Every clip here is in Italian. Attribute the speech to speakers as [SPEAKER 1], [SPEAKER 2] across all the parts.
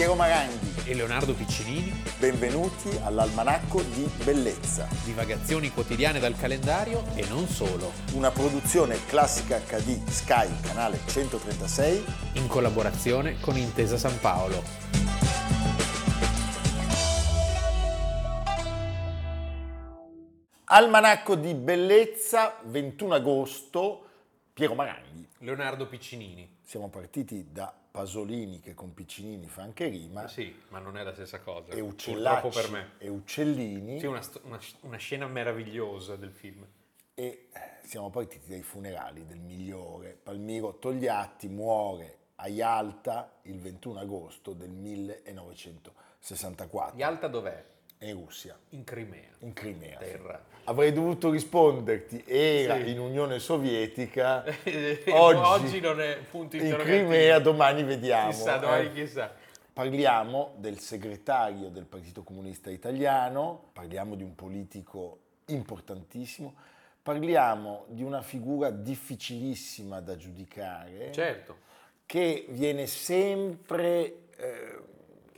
[SPEAKER 1] Piero Maranghi.
[SPEAKER 2] e Leonardo Piccinini,
[SPEAKER 1] Benvenuti all'Almanacco di Bellezza,
[SPEAKER 2] divagazioni quotidiane dal calendario e non solo,
[SPEAKER 1] una produzione classica HD Sky, canale 136.
[SPEAKER 2] in collaborazione con Intesa San Paolo.
[SPEAKER 1] Almanacco di Bellezza, 21 agosto, Piero Maranghi.
[SPEAKER 2] Leonardo Piccinini.
[SPEAKER 1] Siamo partiti da Pasolini che con Piccinini fa anche rima
[SPEAKER 2] Sì, ma non è la stessa cosa.
[SPEAKER 1] e Uccellacci
[SPEAKER 2] per me.
[SPEAKER 1] e Uccellini
[SPEAKER 2] Sì, una, una- una scena meravigliosa del film.
[SPEAKER 1] e eh, siamo partiti dai funerali del migliore. Palmiro Togliatti muore a Yalta il 21 agosto del 1964
[SPEAKER 2] Yalta dov'è?
[SPEAKER 1] In Russia,
[SPEAKER 2] In Crimea.
[SPEAKER 1] in Crimea.
[SPEAKER 2] Terra.
[SPEAKER 1] Avrei dovuto risponderti, era
[SPEAKER 2] Sì.
[SPEAKER 1] in Unione Sovietica,
[SPEAKER 2] Oggi,
[SPEAKER 1] oggi,
[SPEAKER 2] non è punto
[SPEAKER 1] in. Crimea, domani vediamo.
[SPEAKER 2] Chissà, domani
[SPEAKER 1] eh.
[SPEAKER 2] chissà.
[SPEAKER 1] Parliamo del segretario del Partito Comunista Italiano, parliamo di un politico importantissimo, parliamo di una figura difficilissima da giudicare,
[SPEAKER 2] Certo,
[SPEAKER 1] che viene sempre eh,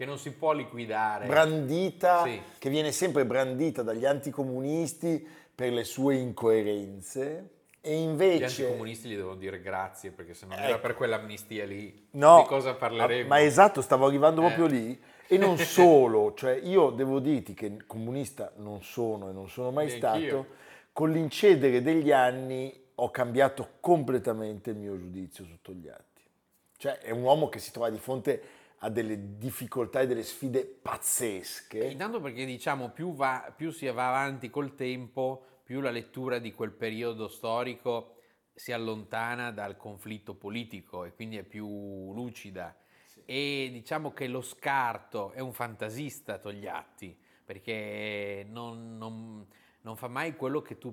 [SPEAKER 2] che non si può liquidare.
[SPEAKER 1] brandita,
[SPEAKER 2] Sì.
[SPEAKER 1] che viene sempre brandita dagli anticomunisti per le sue incoerenze e
[SPEAKER 2] Gli
[SPEAKER 1] invece...
[SPEAKER 2] anticomunisti gli devono dire grazie perché se non era
[SPEAKER 1] Ecco.
[SPEAKER 2] per quell'amnistia lì
[SPEAKER 1] No,
[SPEAKER 2] di cosa parleremo?
[SPEAKER 1] Ma esatto, stavo arrivando
[SPEAKER 2] Eh.
[SPEAKER 1] proprio lì. E non solo, cioè io devo dirti che comunista non sono e non sono mai
[SPEAKER 2] Neanch'io.
[SPEAKER 1] stato, con l'incedere degli anni ho cambiato completamente il mio giudizio su Togliatti. Cioè è un uomo che si trova di fronte a delle difficoltà e delle sfide pazzesche.
[SPEAKER 2] Intanto perché diciamo più, va- più si va avanti col tempo, più la lettura di quel periodo storico si allontana dal conflitto politico e quindi è più lucida. E diciamo che lo scarto è un fantasista Togliatti, perché non, non- non fa mai quello che tu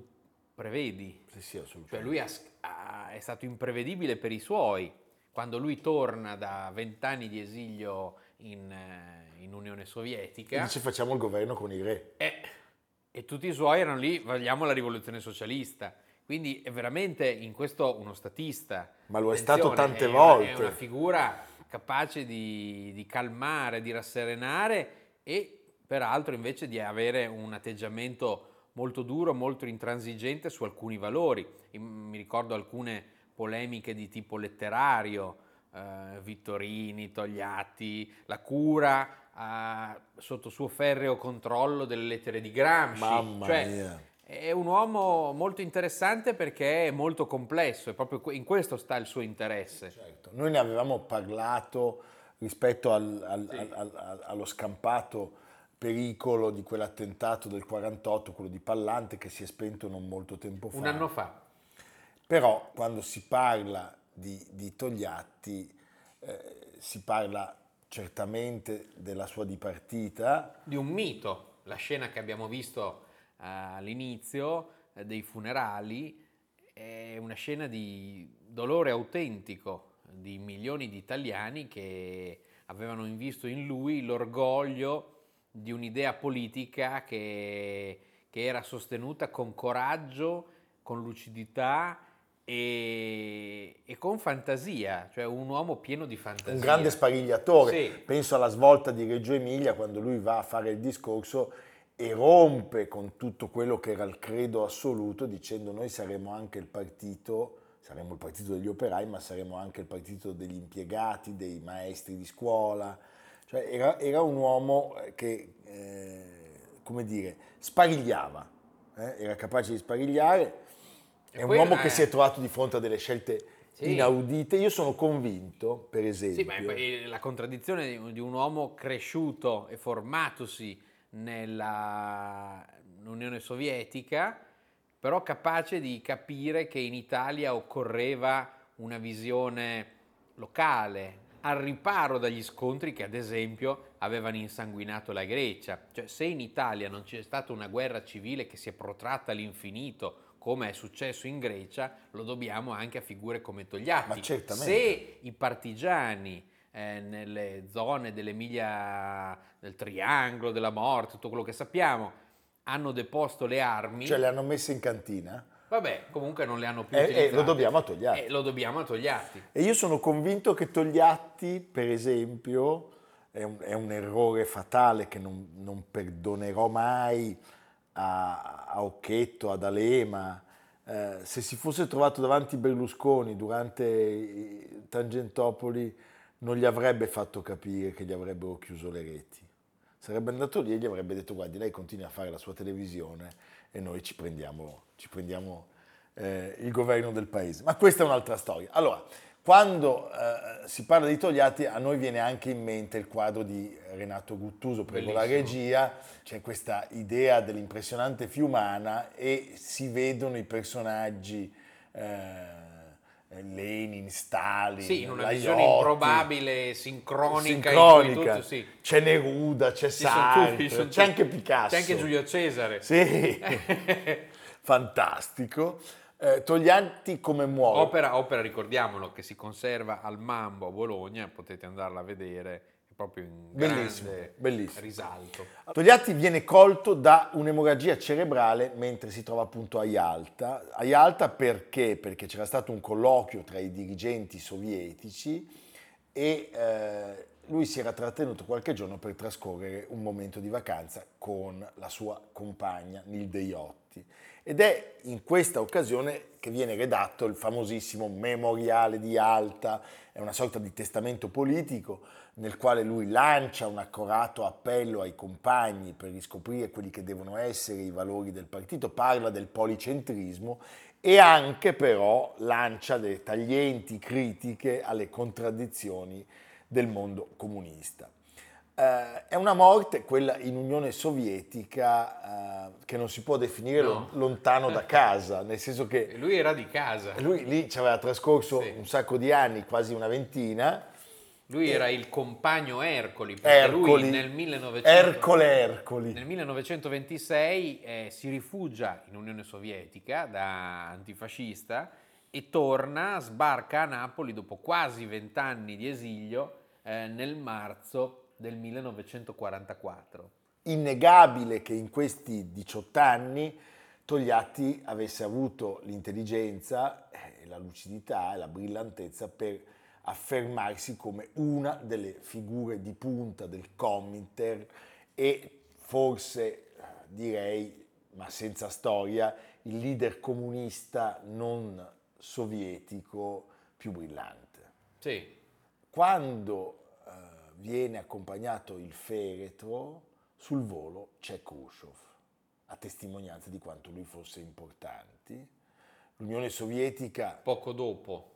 [SPEAKER 2] prevedi.
[SPEAKER 1] Sì, sì,
[SPEAKER 2] Cioè
[SPEAKER 1] assolutamente.
[SPEAKER 2] lui ha- ha- è stato imprevedibile per i suoi. Quando lui torna da vent'anni di esilio in, eh, in Unione
[SPEAKER 1] E
[SPEAKER 2] Sovietica
[SPEAKER 1] dice facciamo il governo con i re.
[SPEAKER 2] e, e tutti i suoi erano lì, vogliamo la rivoluzione socialista. Quindi è veramente in questo uno statista.
[SPEAKER 1] Ma lo è stato tante
[SPEAKER 2] è una-
[SPEAKER 1] volte.
[SPEAKER 2] È una figura capace di, di calmare, di rasserenare e peraltro invece di avere un atteggiamento molto duro, molto intransigente su alcuni valori. Mi ricordo alcune polemiche di tipo letterario, eh, Vittorini, Togliatti, la cura eh, sotto suo ferreo controllo delle lettere di Gramsci.
[SPEAKER 1] Mamma
[SPEAKER 2] Cioè,
[SPEAKER 1] mia.
[SPEAKER 2] È un uomo molto interessante perché è molto complesso e proprio in questo sta il suo interesse.
[SPEAKER 1] Certo. Noi ne avevamo parlato rispetto al- al-
[SPEAKER 2] Sì.
[SPEAKER 1] al- allo scampato pericolo di quell'attentato del 48, quello di Pallante, che si è spento non molto tempo fa.
[SPEAKER 2] Un anno fa.
[SPEAKER 1] Però quando si parla di, di Togliatti eh, si parla certamente della sua dipartita,
[SPEAKER 2] di un mito. La scena che abbiamo visto eh, all'inizio eh, dei funerali è una scena di dolore autentico di milioni di italiani che avevano invisto in lui l'orgoglio di un'idea politica che, che era sostenuta con coraggio, con lucidità e, e con fantasia, cioè un uomo pieno di fantasia.
[SPEAKER 1] un grande sparigliatore.
[SPEAKER 2] Sì.
[SPEAKER 1] Penso alla svolta di Reggio Emilia quando lui va a fare il discorso e rompe con tutto quello che era il credo assoluto dicendo noi saremo anche il partito, saremo il partito degli operai, ma saremo anche il partito degli impiegati, dei maestri di scuola. Cioè era, era un uomo che, eh, come dire, sparigliava, eh, era capace di sparigliare. È un uomo
[SPEAKER 2] una-
[SPEAKER 1] che si è trovato di fronte a delle scelte
[SPEAKER 2] Sì.
[SPEAKER 1] inaudite. Io sono convinto, per
[SPEAKER 2] Sì,
[SPEAKER 1] esempio,
[SPEAKER 2] ma è la contraddizione di- un uomo cresciuto e formatosi nella Unione Sovietica, però capace di capire che in Italia occorreva una visione locale, al riparo dagli scontri che ad esempio avevano insanguinato la Grecia. Cioè se in Italia non c'è stata una guerra civile che si è protratta all'infinito, come è successo in Grecia, lo dobbiamo anche a figure come Togliatti.
[SPEAKER 1] Ma certamente.
[SPEAKER 2] Se i partigiani eh, nelle zone dell'Emilia, del Triangolo, della Morte, tutto quello che sappiamo, hanno deposto le armi,
[SPEAKER 1] cioè le hanno messe in cantina
[SPEAKER 2] vabbè, comunque non le hanno più
[SPEAKER 1] e, e
[SPEAKER 2] utilizzate.
[SPEAKER 1] lo dobbiamo a Togliatti.
[SPEAKER 2] E lo dobbiamo a Togliatti.
[SPEAKER 1] E io sono convinto che Togliatti, per esempio, è un, è un errore fatale che non, non perdonerò mai a, a, Occhetto, ad Alema. Eh, se si fosse trovato davanti Berlusconi durante Tangentopoli non gli avrebbe fatto capire che gli avrebbero chiuso le reti. Sarebbe andato lì e gli avrebbe detto guardi lei continua a fare la sua televisione e noi ci prendiamo, ci prendiamo eh, il governo del paese. Ma questa è un'altra storia. Allora, quando eh, si parla di Togliatti a noi viene anche in mente il quadro di Renato Guttuso, prego la regia, c'è questa idea dell'impressionante fiumana e si vedono i personaggi eh, Lenin, Stalin,
[SPEAKER 2] sì, in una visione improbabile, sincronica,
[SPEAKER 1] sincronica. Tutto, sì. c'è Neruda, c'è Sartre, c'è anche Picasso,
[SPEAKER 2] c'è anche Giulio Cesare.
[SPEAKER 1] Sì, fantastico. Eh, Togliatti come muore?
[SPEAKER 2] Opera, opera, ricordiamolo, che si conserva al Mambo a Bologna, potete andarla a vedere, è proprio in bellissimo, bellissimo. risalto.
[SPEAKER 1] Togliatti viene colto da un'emorragia cerebrale mentre si trova appunto a Yalta. A Yalta perché? Perché c'era stato un colloquio tra i dirigenti sovietici e eh, lui si era trattenuto qualche giorno per trascorrere un momento di vacanza con la sua compagna Nilde Iotti. Ed è in questa occasione che viene redatto il famosissimo Memoriale di Alta, è una sorta di testamento politico nel quale lui lancia un accorato appello ai compagni per riscoprire quelli che devono essere i valori del partito, parla del policentrismo e anche però lancia delle taglienti critiche alle contraddizioni del mondo comunista. Eh, è una morte, quella in Unione Sovietica, eh, che non si può definire no. lontano da casa, nel senso che...
[SPEAKER 2] Lui era di casa.
[SPEAKER 1] Lui lì ci aveva trascorso sì. un sacco di anni, quasi una ventina.
[SPEAKER 2] Lui era il compagno Ercoli, perché Ercoli, lui nel, 1900,
[SPEAKER 1] Ercole Ercoli.
[SPEAKER 2] nel 1926 eh, si rifugia in Unione Sovietica da antifascista e torna, sbarca a Napoli dopo quasi vent'anni di esilio eh, nel marzo del 1944.
[SPEAKER 1] Innegabile che in questi 18 anni Togliatti avesse avuto l'intelligenza, eh, la lucidità e la brillantezza per affermarsi come una delle figure di punta del Cominter e forse eh, direi, ma senza storia, il leader comunista non sovietico più brillante.
[SPEAKER 2] Sì.
[SPEAKER 1] Quando viene accompagnato il feretro, sul volo c'è Khrushchev, a testimonianza di quanto lui fosse importante. L'Unione Sovietica...
[SPEAKER 2] Poco dopo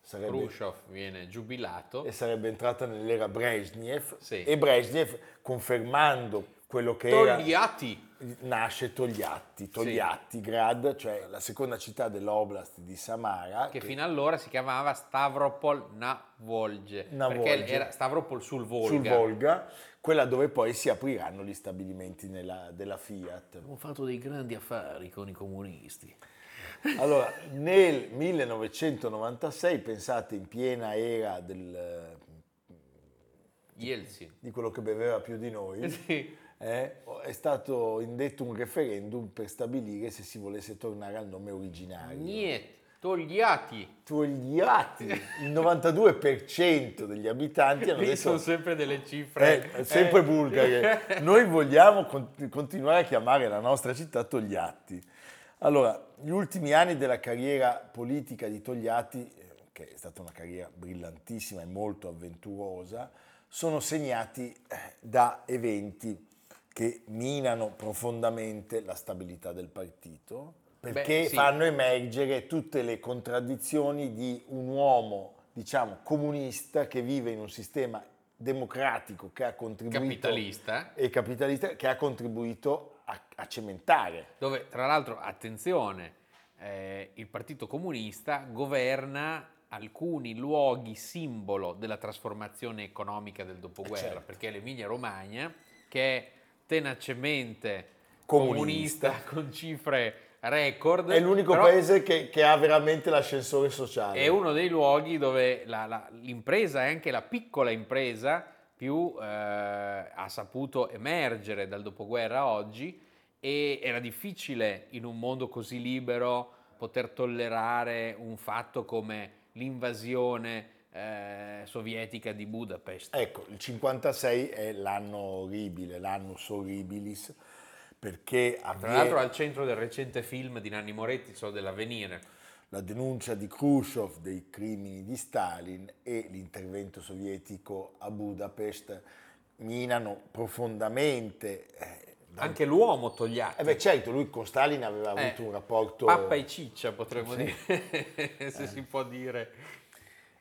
[SPEAKER 2] sarebbe, Khrushchev viene giubilato.
[SPEAKER 1] E sarebbe entrata nell'era Brezhnev. Sì. E Brezhnev, confermando quello che
[SPEAKER 2] Togliatti.
[SPEAKER 1] era nasce Togliatti, Togliatti sì. Grad, cioè la seconda città dell'oblast di Samara.
[SPEAKER 2] Che, che fino allora si chiamava Stavropol na Volge, perché era Stavropol sul Volga.
[SPEAKER 1] Sul Volga, quella dove poi si apriranno gli stabilimenti nella, della Fiat.
[SPEAKER 2] Abbiamo fatto dei grandi affari con i comunisti.
[SPEAKER 1] Allora, nel 1996, pensate in piena era del...
[SPEAKER 2] Yeltsin.
[SPEAKER 1] Di quello che beveva più di noi. Sì eh, è stato indetto un referendum per stabilire se si volesse tornare al nome originario.
[SPEAKER 2] Niente. Togliati.
[SPEAKER 1] Togliati. Il 92% degli abitanti hanno
[SPEAKER 2] Lì
[SPEAKER 1] detto...
[SPEAKER 2] sono sempre delle cifre...
[SPEAKER 1] Eh, sempre eh. bulgare. Noi vogliamo continuare a chiamare la nostra città Togliatti. Allora, gli ultimi anni della carriera politica di Togliatti, eh, che è stata una carriera brillantissima e molto avventurosa, sono segnati eh, da eventi che minano profondamente la stabilità del partito, perché Beh, sì. fanno emergere tutte le contraddizioni di un uomo, diciamo, comunista che vive in un sistema democratico che ha contribuito
[SPEAKER 2] capitalista
[SPEAKER 1] e capitalista che ha contribuito a, a cementare.
[SPEAKER 2] Dove tra l'altro, attenzione, eh, il Partito Comunista governa alcuni luoghi simbolo della trasformazione economica del dopoguerra, certo. perché l'Emilia Romagna, che è tenacemente comunista, comunista con cifre record.
[SPEAKER 1] È l'unico paese che, che, ha veramente l'ascensore sociale.
[SPEAKER 2] È uno dei luoghi dove la, la, l'impresa e anche la piccola impresa più eh, ha saputo emergere dal dopoguerra a oggi e era difficile in un mondo così libero poter tollerare un fatto come l'invasione eh, sovietica di Budapest.
[SPEAKER 1] Ecco, il 56 è l'anno orribile, l'annus horribilis, perché
[SPEAKER 2] Tra
[SPEAKER 1] avviene
[SPEAKER 2] l'altro al centro del recente film di Nanni Moretti, so dell'avvenire.
[SPEAKER 1] la denuncia di Khrushchev dei crimini di Stalin e l'intervento sovietico a Budapest minano profondamente. eh,
[SPEAKER 2] Anche l'uomo Togliatti.
[SPEAKER 1] Eh beh, certo, lui con Stalin aveva
[SPEAKER 2] Eh,
[SPEAKER 1] avuto un rapporto...
[SPEAKER 2] Pappa e ciccia potremmo
[SPEAKER 1] Sì.
[SPEAKER 2] dire, se si può dire.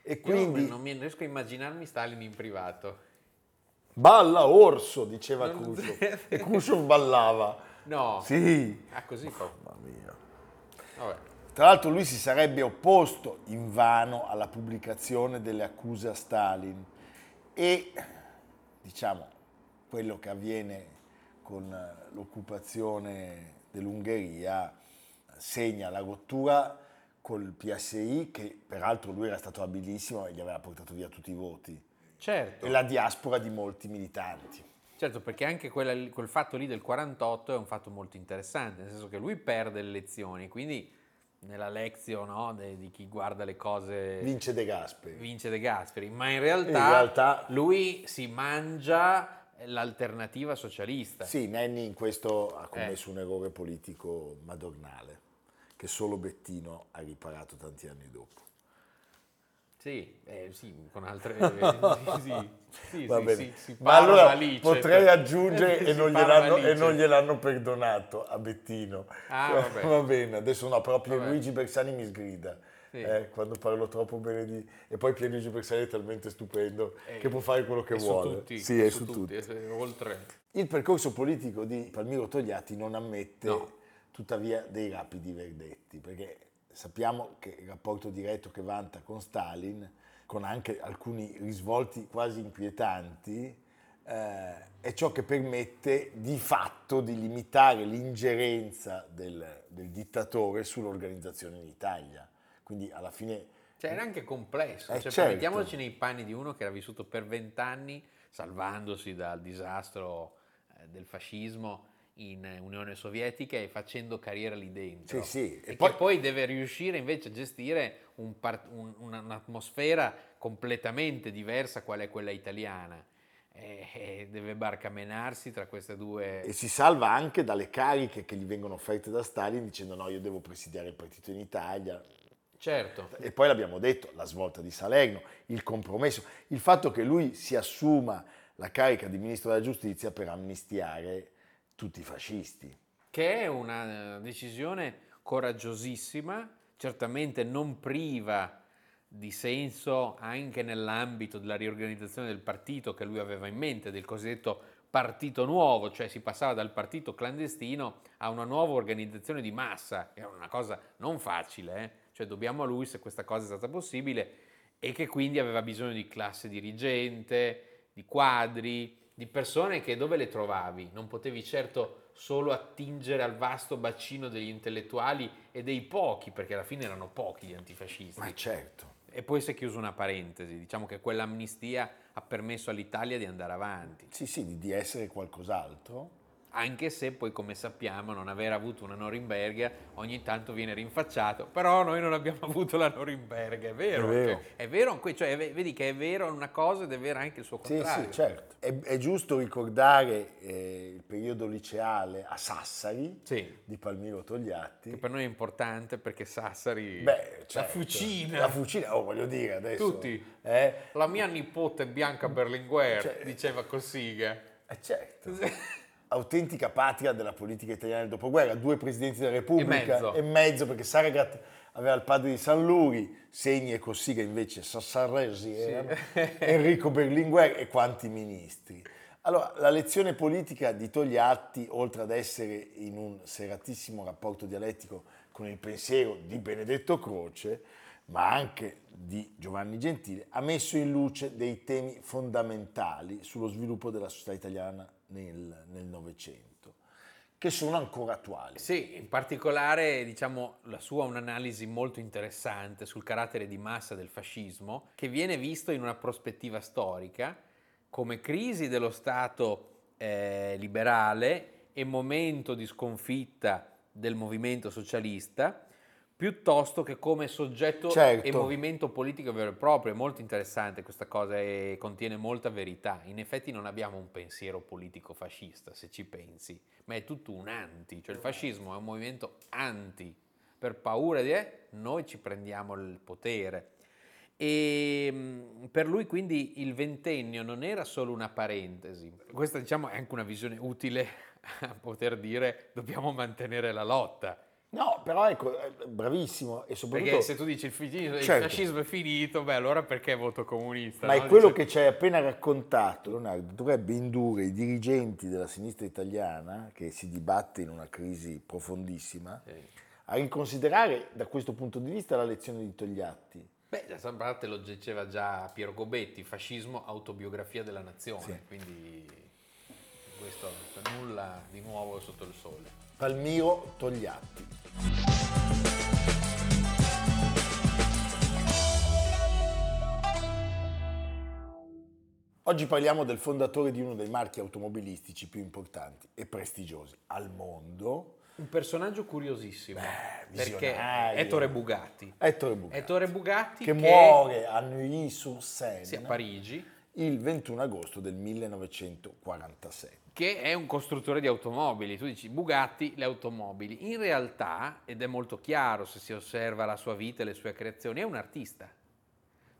[SPEAKER 1] E
[SPEAKER 2] Quindi non mi riesco a immaginarmi Stalin in privato.
[SPEAKER 1] balla orso, diceva
[SPEAKER 2] Non-
[SPEAKER 1] Khrushchev. e Khrushchev ballava.
[SPEAKER 2] No.
[SPEAKER 1] Sì.
[SPEAKER 2] Ah, così fa.
[SPEAKER 1] Mamma mia.
[SPEAKER 2] Vabbè.
[SPEAKER 1] Tra l'altro lui si sarebbe opposto invano alla pubblicazione delle accuse a Stalin e diciamo quello che avviene con l'occupazione dell'Ungheria segna la rottura col PSI che peraltro lui era stato abilissimo e gli aveva portato via tutti i voti
[SPEAKER 2] Certo.
[SPEAKER 1] e la diaspora di molti militanti.
[SPEAKER 2] Certo, perché anche quella- quel fatto lì del 48 è un fatto molto interessante, nel senso che lui perde le elezioni, quindi nella lezione no, di chi guarda le cose
[SPEAKER 1] Vince De Gasperi.
[SPEAKER 2] vince De Gasperi, ma in realtà,
[SPEAKER 1] In realtà-
[SPEAKER 2] lui si mangia l'alternativa socialista.
[SPEAKER 1] Sì, Nenni in questo ha
[SPEAKER 2] Eh.
[SPEAKER 1] commesso un errore politico madornale che solo Bettino ha riparato tanti anni dopo.
[SPEAKER 2] Sì, eh, sì, con altre... sì, sì, sì, sì, si
[SPEAKER 1] Ma
[SPEAKER 2] parla
[SPEAKER 1] allora
[SPEAKER 2] Alice,
[SPEAKER 1] potrei
[SPEAKER 2] cioè.
[SPEAKER 1] aggiungere e non, e non gliel'hanno perdonato a Bettino.
[SPEAKER 2] Ah, vabbè.
[SPEAKER 1] Va bene, adesso no, però
[SPEAKER 2] Vabbè.
[SPEAKER 1] Pierluigi Bersani mi sgrida.
[SPEAKER 2] Sì.
[SPEAKER 1] eh, quando parlo troppo bene di... E poi Pierluigi Bersani è talmente stupendo
[SPEAKER 2] Eh,
[SPEAKER 1] che può fare quello che
[SPEAKER 2] è
[SPEAKER 1] vuole.
[SPEAKER 2] Su tutti,
[SPEAKER 1] sì, è su tutti.
[SPEAKER 2] è oltre.
[SPEAKER 1] Il percorso politico di Palmiro Togliatti non ammette
[SPEAKER 2] No.
[SPEAKER 1] Tuttavia dei rapidi verdetti, perché sappiamo che il rapporto diretto che vanta con Stalin, con anche alcuni risvolti quasi inquietanti, eh, è ciò che permette di fatto di limitare l'ingerenza del, del dittatore sull'organizzazione in Italia. Quindi alla fine
[SPEAKER 2] Cioè era anche complesso,
[SPEAKER 1] Eh,
[SPEAKER 2] cioè,
[SPEAKER 1] certo.
[SPEAKER 2] mettiamoci nei panni di uno che era vissuto per vent'anni salvandosi dal disastro eh, del fascismo in Unione Sovietica e facendo carriera lì dentro.
[SPEAKER 1] Sì, sì,
[SPEAKER 2] E,
[SPEAKER 1] e poi-
[SPEAKER 2] poi deve riuscire invece a gestire un par- un- una- un'atmosfera completamente diversa qual è quella italiana. E deve barcamenarsi tra queste due...
[SPEAKER 1] E si salva anche dalle cariche che gli vengono offerte da Stalin dicendo no, io devo presidiare il partito in Italia.
[SPEAKER 2] Certo,
[SPEAKER 1] E poi l'abbiamo detto, la svolta di Salerno, il compromesso, il fatto che lui si assuma la carica di ministro della giustizia per amnistiare tutti i fascisti.
[SPEAKER 2] che è una eh, decisione coraggiosissima, certamente non priva di senso anche nell'ambito della riorganizzazione del partito che lui aveva in mente, del cosiddetto partito nuovo, cioè si passava dal partito clandestino a una nuova organizzazione di massa, era una cosa non facile, eh? cioè dobbiamo a lui se questa cosa è stata possibile e che quindi aveva bisogno di classe dirigente, di quadri, di persone che dove le trovavi? Non potevi certo solo attingere al vasto bacino degli intellettuali e dei pochi, perché alla fine erano pochi gli antifascisti.
[SPEAKER 1] Ma certo.
[SPEAKER 2] E poi si è chiusa una parentesi, diciamo che quell'amnistia ha permesso all'Italia di andare avanti,
[SPEAKER 1] Sì, sì, di, di essere qualcos'altro.
[SPEAKER 2] Anche se poi come sappiamo non aver avuto una Norimberga ogni tanto viene rinfacciato, però noi non abbiamo avuto la Norimberga, è vero,
[SPEAKER 1] È vero.
[SPEAKER 2] Cioè, è vero, cioè, vedi che è vero una cosa ed è vera anche il suo
[SPEAKER 1] Sì,
[SPEAKER 2] contrario.
[SPEAKER 1] sì, certo. È, è giusto ricordare eh, il periodo liceale a Sassari
[SPEAKER 2] Sì.
[SPEAKER 1] di Palmiro Togliatti.
[SPEAKER 2] Che per noi è importante perché Sassari,
[SPEAKER 1] Beh,
[SPEAKER 2] la
[SPEAKER 1] certo.
[SPEAKER 2] fucina,
[SPEAKER 1] La fucina, oh, voglio dire adesso.
[SPEAKER 2] Tutti.
[SPEAKER 1] Eh,
[SPEAKER 2] la mia nipote Bianca Berlinguer,
[SPEAKER 1] Cioè-
[SPEAKER 2] diceva Cossiga.
[SPEAKER 1] eh, certo. autentica patria della politica italiana del dopoguerra, due presidenti della Repubblica
[SPEAKER 2] E mezzo.
[SPEAKER 1] perché Saragat aveva il padre di San Luri, Segni e Cossiga invece Sassarresi, erano, Enrico Berlinguer e quanti ministri. Allora, la lezione politica di Togliatti, oltre ad essere in un seratissimo rapporto dialettico con il pensiero di Benedetto Croce, ma anche di Giovanni Gentile, ha messo in luce dei temi fondamentali sullo sviluppo della società italiana nel Novecento, che sono ancora attuali.
[SPEAKER 2] Sì, in particolare diciamo la sua è un'analisi molto interessante sul carattere di massa del fascismo che viene visto in una prospettiva storica come crisi dello Stato eh, liberale e momento di sconfitta del movimento socialista, piuttosto che come soggetto
[SPEAKER 1] Certo.
[SPEAKER 2] e movimento politico vero e proprio. È molto interessante questa cosa e contiene molta verità. In effetti non abbiamo un pensiero politico fascista, se ci pensi, ma è tutto un anti, cioè il fascismo è un movimento anti. Per paura di eh, noi ci prendiamo il potere. E mh, per lui quindi il ventennio non era solo una parentesi. Questa diciamo è anche una visione utile a poter dire dobbiamo mantenere la lotta.
[SPEAKER 1] No, però ecco, eh, bravissimo e soprattutto...
[SPEAKER 2] Perché se tu dici il, il
[SPEAKER 1] Certo.
[SPEAKER 2] fascismo è finito, beh allora perché voto comunista?
[SPEAKER 1] Ma
[SPEAKER 2] no?
[SPEAKER 1] è quello
[SPEAKER 2] Dice-
[SPEAKER 1] che ci hai appena raccontato, Leonardo, dovrebbe indurre i dirigenti della sinistra italiana, che si dibatte in una crisi profondissima,
[SPEAKER 2] Sì.
[SPEAKER 1] a riconsiderare da questo punto di vista la lezione di Togliatti.
[SPEAKER 2] Beh, da parte lo diceva già Piero Gobetti, fascismo, autobiografia della nazione,
[SPEAKER 1] Sì.
[SPEAKER 2] quindi questo nulla di nuovo sotto il sole.
[SPEAKER 1] Palmiro Togliatti. Oggi parliamo del fondatore di uno dei marchi automobilistici più importanti e prestigiosi al mondo,
[SPEAKER 2] Un personaggio curiosissimo, perché
[SPEAKER 1] visionario.
[SPEAKER 2] Ettore Bugatti.
[SPEAKER 1] Ettore Bugatti,
[SPEAKER 2] Ettore Bugatti
[SPEAKER 1] che muore a Neuilly-sur-Seine
[SPEAKER 2] sì, a Parigi,
[SPEAKER 1] il 21 agosto del 1946.
[SPEAKER 2] che è un costruttore di automobili. Tu dici Bugatti, le automobili. In realtà, ed è molto chiaro se si osserva la sua vita e le sue creazioni, è un artista.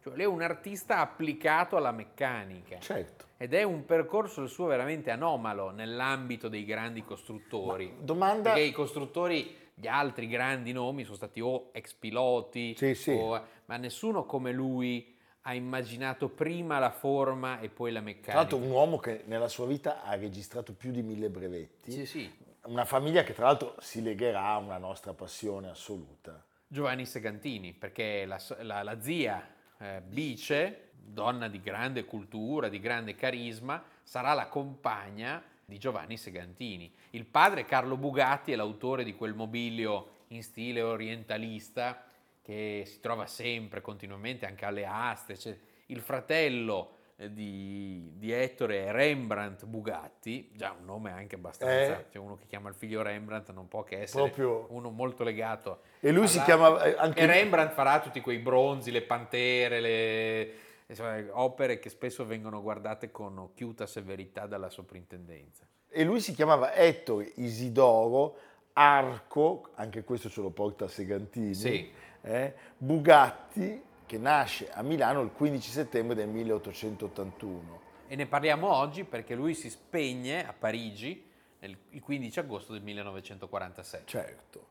[SPEAKER 2] Cioè, lui è un artista applicato alla meccanica.
[SPEAKER 1] Certo.
[SPEAKER 2] Ed è un percorso il suo veramente anomalo nell'ambito dei grandi costruttori.
[SPEAKER 1] Domanda...
[SPEAKER 2] Perché i costruttori, gli altri grandi nomi sono stati o ex piloti,
[SPEAKER 1] Sì, sì.
[SPEAKER 2] o- ma nessuno come lui ha immaginato prima la forma e poi la
[SPEAKER 1] Tra
[SPEAKER 2] meccanica.
[SPEAKER 1] l'altro un uomo che nella sua vita ha registrato più di mille brevetti.
[SPEAKER 2] Sì, sì.
[SPEAKER 1] Una famiglia che tra l'altro si legherà a una nostra passione assoluta.
[SPEAKER 2] Giovanni Segantini, perché la, la- la zia eh, Bice, donna di grande cultura, di grande carisma, sarà la compagna di Giovanni Segantini. Il padre Carlo Bugatti è l'autore di quel mobilio in stile orientalista che si trova sempre, continuamente, anche alle aste. C'è il fratello eh, di, di Ettore è Rembrandt Bugatti, già un nome anche abbastanza,
[SPEAKER 1] Eh.
[SPEAKER 2] c'è uno che chiama il figlio Rembrandt, non può che essere
[SPEAKER 1] Proprio-
[SPEAKER 2] uno molto legato
[SPEAKER 1] E lui si chiama eh, anche
[SPEAKER 2] e Rembrandt farà tutti quei bronzi, le pantere, le insomma, opere che spesso vengono guardate con occhiuta severità dalla soprintendenza.
[SPEAKER 1] e lui si chiamava Ettore Isidoro Arco, anche questo ce lo porta Segantini,
[SPEAKER 2] Sì.
[SPEAKER 1] Eh, Bugatti, che nasce a Milano il 15 settembre del 1881.
[SPEAKER 2] E ne parliamo oggi perché lui si spegne a Parigi nel- il 15 agosto del 1947.
[SPEAKER 1] Certo.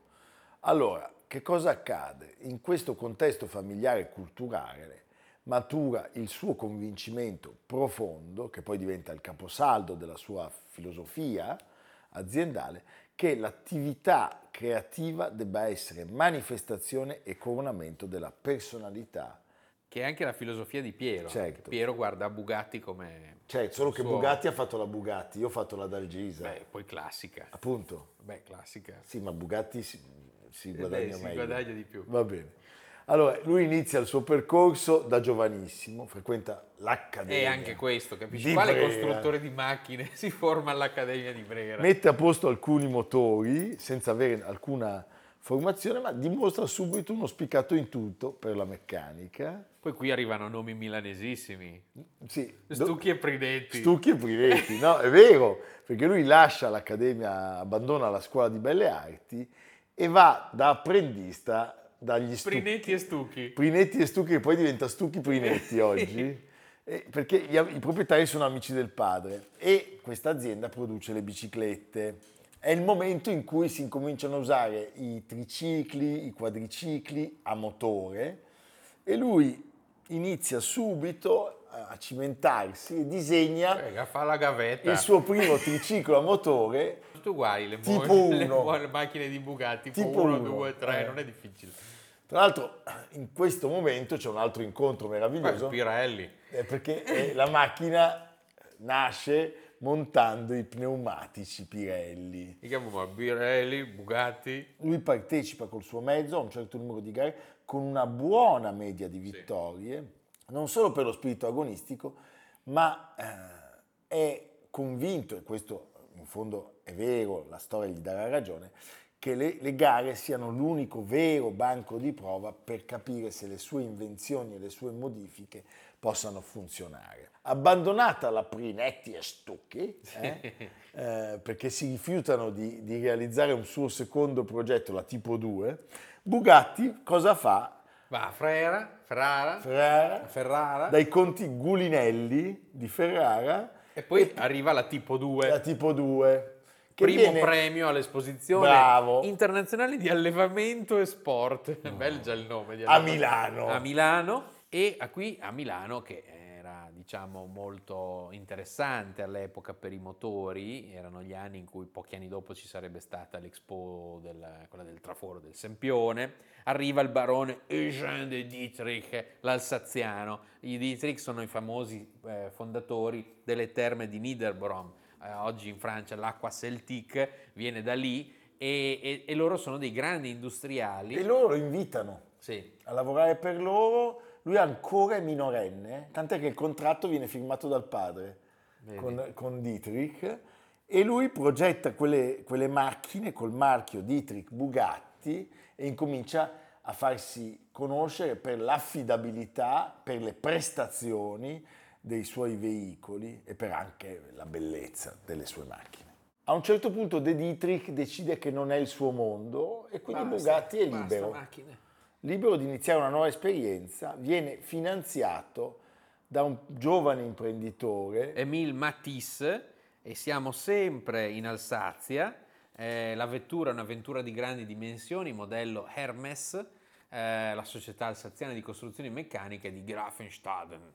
[SPEAKER 1] Allora, che cosa accade? In questo contesto familiare e culturale matura il suo convincimento profondo, che poi diventa il caposaldo della sua filosofia aziendale, che l'attività creativa debba essere manifestazione e coronamento della personalità.
[SPEAKER 2] Che è anche la filosofia di Piero.
[SPEAKER 1] Certo.
[SPEAKER 2] Piero guarda Bugatti come...
[SPEAKER 1] Cioè, solo che
[SPEAKER 2] suo-
[SPEAKER 1] Bugatti ha fatto la Bugatti, io ho fatto la Dalgisa.
[SPEAKER 2] Beh, poi classica.
[SPEAKER 1] Appunto.
[SPEAKER 2] Beh, classica.
[SPEAKER 1] Sì, ma Bugatti si, si
[SPEAKER 2] Eh,
[SPEAKER 1] guadagna
[SPEAKER 2] si
[SPEAKER 1] meglio.
[SPEAKER 2] guadagna di più.
[SPEAKER 1] Va bene. Allora, lui inizia il suo percorso da giovanissimo, frequenta l'Accademia.
[SPEAKER 2] E anche questo, capisci? Quale
[SPEAKER 1] Brera.
[SPEAKER 2] costruttore di macchine si forma all'Accademia di Brera?
[SPEAKER 1] Mette a posto alcuni motori senza avere alcuna formazione, ma dimostra subito uno spiccato in tutto per la meccanica.
[SPEAKER 2] Poi qui arrivano nomi milanesissimi.
[SPEAKER 1] Sì,
[SPEAKER 2] Stucchi e Pridetti.
[SPEAKER 1] Stucchi e Privetti, no? È vero, perché lui lascia l'Accademia, abbandona la scuola di belle arti e va da apprendista dagli Stucchi.
[SPEAKER 2] Prinetti e Stucchi.
[SPEAKER 1] Prinetti e Stucchi, che poi diventa Stucchi Prinetti oggi, eh, perché gli- i proprietari sono amici del padre e questa azienda produce le biciclette. È il momento in cui si incominciano a usare i tricicli, i quadricicli a motore e lui inizia subito a cimentarsi e disegna
[SPEAKER 2] gavetta.
[SPEAKER 1] il suo primo triciclo a motore
[SPEAKER 2] Tutte uguali le,
[SPEAKER 1] Tipo
[SPEAKER 2] mo- le le macchine di Bugatti. Tipo
[SPEAKER 1] Tipo
[SPEAKER 2] 1,
[SPEAKER 1] uno,
[SPEAKER 2] 2, 3,
[SPEAKER 1] eh.
[SPEAKER 2] non è difficile.
[SPEAKER 1] Tra l'altro, in questo momento c'è un altro incontro meraviglioso.
[SPEAKER 2] Pirelli.
[SPEAKER 1] Eh, perché eh, la macchina nasce montando i pneumatici Pirelli.
[SPEAKER 2] Si chiamano Pirelli, Bugatti.
[SPEAKER 1] Lui partecipa col suo mezzo a un certo numero di gare con una buona media di vittorie, non solo per lo spirito agonistico, ma eh, è convinto, e questo in fondo è vero, la storia gli darà ragione, che le, le, gare siano l'unico vero banco di prova per capire se le sue invenzioni e le sue modifiche possano funzionare. Abbandonata la Prinetti e Stucchi, eh, eh, perché si rifiutano di, di, realizzare un suo secondo progetto, la Tipo 2, Bugatti cosa fa?
[SPEAKER 2] Va a Ferrara, Ferrara,
[SPEAKER 1] Ferrara,
[SPEAKER 2] Ferrara,
[SPEAKER 1] dai conti Gulinelli di Ferrara.
[SPEAKER 2] E poi e arriva la Tipo 2.
[SPEAKER 1] La Tipo 2
[SPEAKER 2] primo viene... premio all'esposizione Bravo. internazionale di allevamento e sport. No. Bello già il nome.
[SPEAKER 1] a Milano.
[SPEAKER 2] A Milano e a qui a Milano che era diciamo molto interessante all'epoca per i motori, erano gli anni in cui pochi anni dopo ci sarebbe stata l'Expo, del, quella del traforo del Sempione, arriva il barone Eugène de Dietrich, l'alsaziano. I Dietrich sono i famosi eh, fondatori delle terme di Niederbronn, eh, oggi in Francia l'acqua Celtic viene da lì e, e, e, loro sono dei grandi industriali.
[SPEAKER 1] E loro lo invitano
[SPEAKER 2] sì.
[SPEAKER 1] a lavorare per loro. Lui ancora è minorenne, tant'è che il contratto viene firmato dal padre con, con, Dietrich e lui progetta quelle, quelle macchine col marchio Dietrich Bugatti e incomincia a farsi conoscere per l'affidabilità, per le prestazioni, dei suoi veicoli e per anche la bellezza delle sue macchine. A un certo punto De Dietrich decide che non è il suo mondo e quindi basta, Bugatti è libero. Libero di iniziare una nuova esperienza, viene finanziato da un giovane imprenditore.
[SPEAKER 2] Emile Matisse e siamo sempre in Alsazia. Eh, la vettura è una vettura di grandi dimensioni, modello Hermes, eh, la società alsaziana di costruzioni meccaniche di Grafenstaden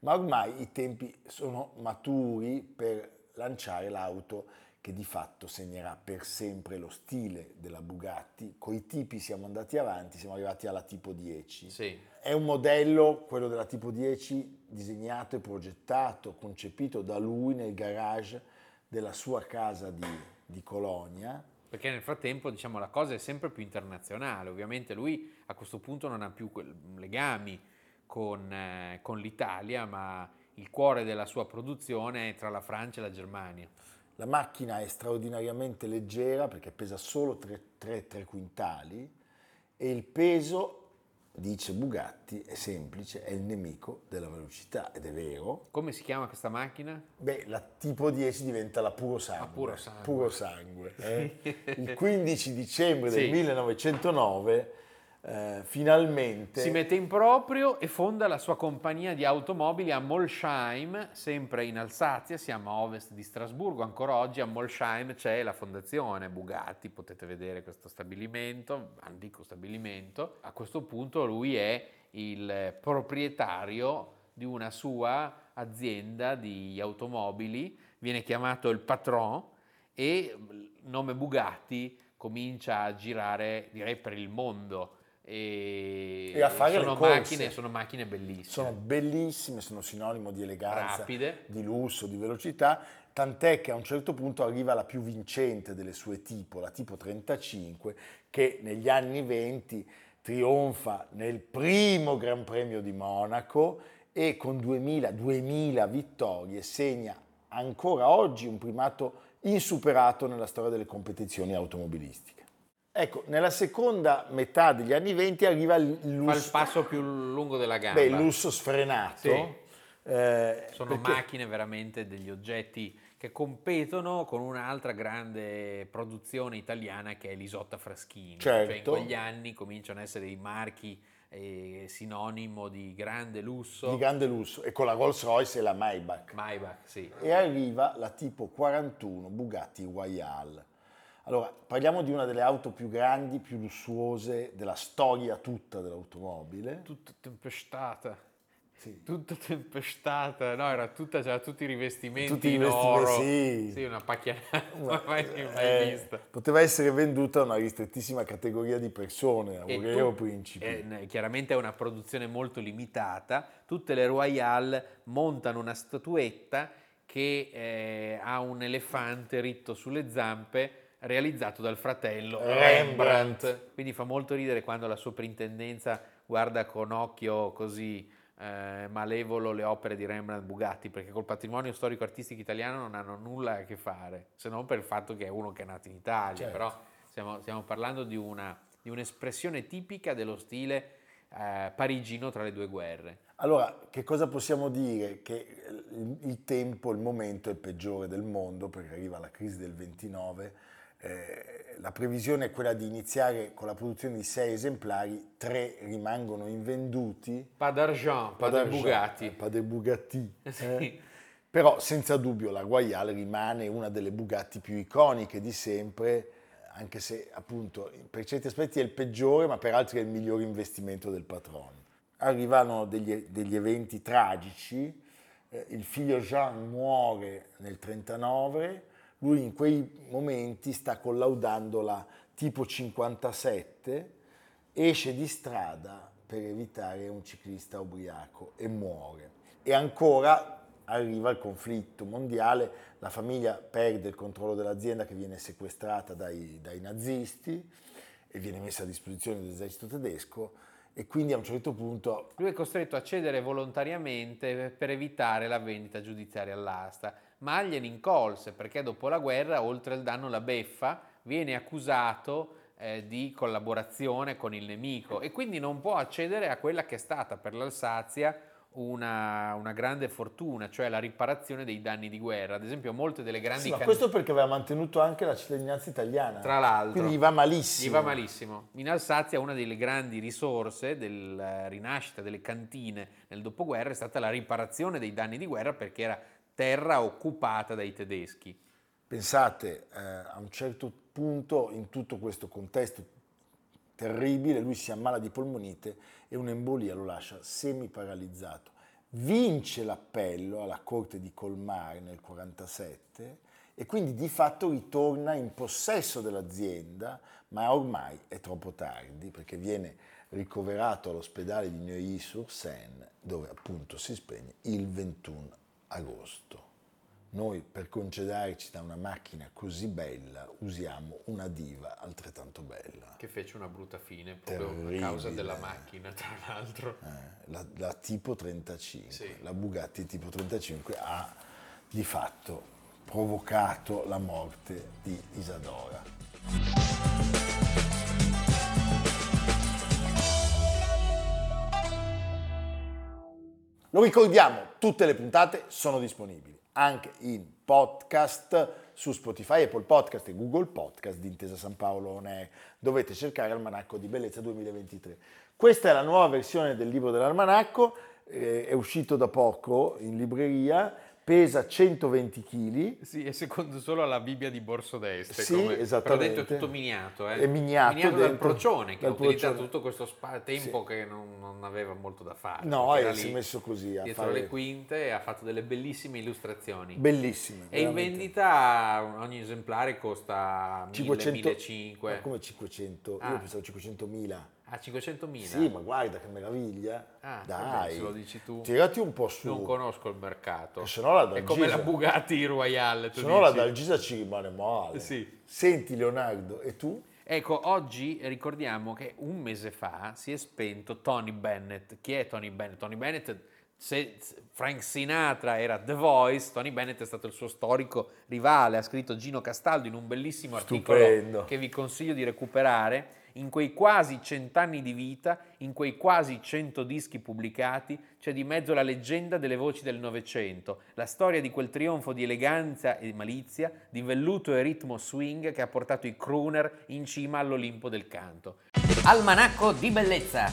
[SPEAKER 1] ma ormai i tempi sono maturi per lanciare l'auto che di fatto segnerà per sempre lo stile della Bugatti. Con i tipi siamo andati avanti, siamo arrivati alla tipo 10.
[SPEAKER 2] Sì.
[SPEAKER 1] È un modello, quello della tipo 10, disegnato e progettato, concepito da lui nel garage della sua casa di, di Colonia.
[SPEAKER 2] Perché nel frattempo diciamo, la cosa è sempre più internazionale, ovviamente lui a questo punto non ha più legami con, eh, con l'Italia, ma il cuore della sua produzione è tra la Francia e la Germania.
[SPEAKER 1] La macchina è straordinariamente leggera perché pesa solo 3 quintali e il peso, dice Bugatti, è semplice, è il nemico della velocità ed è vero.
[SPEAKER 2] Come si chiama questa macchina?
[SPEAKER 1] Beh, la tipo 10 diventa la puro sangue.
[SPEAKER 2] Ah, puro sangue.
[SPEAKER 1] Puro sangue eh? il 15 dicembre del sì. 1909 eh, finalmente
[SPEAKER 2] si mette in proprio e fonda la sua compagnia di automobili a Molsheim, sempre in Alsazia, siamo a ovest di Strasburgo, ancora oggi a Molsheim c'è la fondazione Bugatti, potete vedere questo stabilimento, antico stabilimento. A questo punto lui è il proprietario di una sua azienda di automobili, viene chiamato il patron e il nome Bugatti comincia a girare direi per il mondo e,
[SPEAKER 1] e a fare
[SPEAKER 2] sono macchine, sono macchine bellissime.
[SPEAKER 1] Sono bellissime, sono sinonimo di eleganza,
[SPEAKER 2] Rapide.
[SPEAKER 1] di lusso, di velocità, tant'è che a un certo punto arriva la più vincente delle sue tipo, la tipo 35, che negli anni 20 trionfa nel primo Gran Premio di Monaco e con 2000, 2000 vittorie segna ancora oggi un primato insuperato nella storia delle competizioni automobilistiche. Ecco, nella seconda metà degli anni 20 arriva il lusso.
[SPEAKER 2] Fa il passo più lungo della gamba.
[SPEAKER 1] Beh, il lusso sfrenato.
[SPEAKER 2] Sì. Eh, Sono perché... macchine veramente degli oggetti che competono con un'altra grande produzione italiana che è l'Isotta Fraschini.
[SPEAKER 1] Certo.
[SPEAKER 2] Cioè in quegli anni cominciano ad essere dei marchi eh, sinonimo di grande lusso.
[SPEAKER 1] Di grande lusso, e con la Rolls Royce e la Maybach.
[SPEAKER 2] Maybach, sì.
[SPEAKER 1] E arriva la tipo 41 Bugatti Royale allora, parliamo di una delle auto più grandi, più lussuose della storia tutta dell'automobile.
[SPEAKER 2] Tutta tempestata. Sì. Tutta tempestata, no, era tutta, c'era tutti i rivestimenti tutti in rivestimenti, oro. Sì. sì, una pacchianata mai, mai eh, vista.
[SPEAKER 1] Poteva essere venduta a una ristrettissima categoria di persone, obreri o principi.
[SPEAKER 2] Eh, chiaramente è una produzione molto limitata. Tutte le Royal montano una statuetta che eh, ha un elefante ritto sulle zampe realizzato dal fratello Rembrandt. Rembrandt. Quindi fa molto ridere quando la soprintendenza guarda con occhio così eh, malevolo le opere di Rembrandt Bugatti, perché col patrimonio storico-artistico italiano non hanno nulla a che fare, se non per il fatto che è uno che è nato in Italia, certo. però Stiamo, stiamo parlando di, una, di, un'espressione tipica dello stile eh, parigino tra le due guerre.
[SPEAKER 1] Allora, che cosa possiamo dire? Che il, il tempo, il momento è il peggiore del mondo perché arriva la crisi del 29 eh, la previsione è quella di iniziare con la produzione di sei esemplari, tre rimangono invenduti.
[SPEAKER 2] Pas d'argent, pas, pas de Bugatti.
[SPEAKER 1] Pas de Bugatti. Sì. Eh? Però senza dubbio la Royale rimane una delle Bugatti più iconiche di sempre, anche se appunto per certi aspetti è il peggiore, ma per altri è il miglior investimento del patrono. Arrivano degli, degli eventi tragici, eh, il figlio Jean muore nel 1939, lui in quei momenti sta collaudando la tipo 57, esce di strada per evitare un ciclista ubriaco e muore. E ancora arriva il conflitto mondiale, la famiglia perde il controllo dell'azienda che viene sequestrata dai, dai nazisti e viene messa a disposizione dell'esercito tedesco e quindi a un certo punto...
[SPEAKER 2] Lui è costretto a cedere volontariamente per evitare la vendita giudiziaria all'asta ma gliene incolse perché dopo la guerra, oltre al danno la beffa, viene accusato eh, di collaborazione con il nemico e quindi non può accedere a quella che è stata per l'Alsazia una, una, grande fortuna, cioè la riparazione dei danni di guerra. Ad esempio, molte delle grandi. Sì,
[SPEAKER 1] ma can... questo perché aveva mantenuto anche la cittadinanza italiana.
[SPEAKER 2] Tra l'altro.
[SPEAKER 1] Quindi gli va malissimo.
[SPEAKER 2] Gli va malissimo. In Alsazia, una delle grandi risorse della rinascita delle cantine nel dopoguerra è stata la riparazione dei danni di guerra perché era terra occupata dai tedeschi.
[SPEAKER 1] Pensate, eh, a un certo punto in tutto questo contesto terribile lui si ammala di polmonite e un'embolia lo lascia semi-paralizzato. Vince l'appello alla corte di Colmare nel 1947 e quindi di fatto ritorna in possesso dell'azienda, ma ormai è troppo tardi perché viene ricoverato all'ospedale di Neuilly-sur-Seine dove appunto si spegne il 21 agosto. Noi per concedarci da una macchina così bella usiamo una diva altrettanto bella.
[SPEAKER 2] Che fece una brutta fine proprio Terribile. a causa della macchina, tra l'altro.
[SPEAKER 1] Eh, la, la, tipo 35, sì. la Bugatti tipo 35 ha di fatto provocato la morte di Isadora. Lo ricordiamo, tutte le puntate sono disponibili anche in podcast su Spotify, Apple Podcast e Google Podcast di Intesa San Paolo On. Dovete cercare Almanacco di Bellezza 2023. Questa è la nuova versione del libro dell'Almanacco, eh, è uscito da poco in libreria pesa 120 kg.
[SPEAKER 2] Sì, è secondo solo alla Bibbia di Borso d'Este.
[SPEAKER 1] Sì, come, esattamente.
[SPEAKER 2] Però dentro è tutto miniato. Eh?
[SPEAKER 1] È miniato,
[SPEAKER 2] miniato dal procione, che ha utilizzato tutto questo spa- tempo sì. che non, non, aveva molto da fare.
[SPEAKER 1] No, e si è messo così
[SPEAKER 2] a Dietro
[SPEAKER 1] fare...
[SPEAKER 2] le quinte e ha fatto delle bellissime illustrazioni.
[SPEAKER 1] Bellissime.
[SPEAKER 2] E veramente. in vendita ogni esemplare costa
[SPEAKER 1] 500,
[SPEAKER 2] 1500.
[SPEAKER 1] Ma come 500? Ah. Io pensavo 500.000.
[SPEAKER 2] A 500.000?
[SPEAKER 1] Sì, ma guarda che meraviglia.
[SPEAKER 2] Ah, Dai, se lo dici tu.
[SPEAKER 1] Tirati un po' su.
[SPEAKER 2] Non conosco il mercato.
[SPEAKER 1] se no la Dalgisa,
[SPEAKER 2] È come la Bugatti Royale.
[SPEAKER 1] Se no la Dalgisa ci rimane male.
[SPEAKER 2] Sì.
[SPEAKER 1] Senti Leonardo, e tu?
[SPEAKER 2] Ecco, oggi ricordiamo che un mese fa si è spento Tony Bennett. Chi è Tony Bennett? Tony Bennett, se Frank Sinatra era The Voice, Tony Bennett è stato il suo storico rivale. Ha scritto Gino Castaldo in un bellissimo articolo
[SPEAKER 1] Stupendo.
[SPEAKER 2] che vi consiglio di recuperare in quei quasi cent'anni di vita, in quei quasi cento dischi pubblicati, c'è di mezzo la leggenda delle voci del Novecento, la storia di quel trionfo di eleganza e malizia, di velluto e ritmo swing che ha portato i crooner in cima all'Olimpo del canto.
[SPEAKER 3] Almanacco di bellezza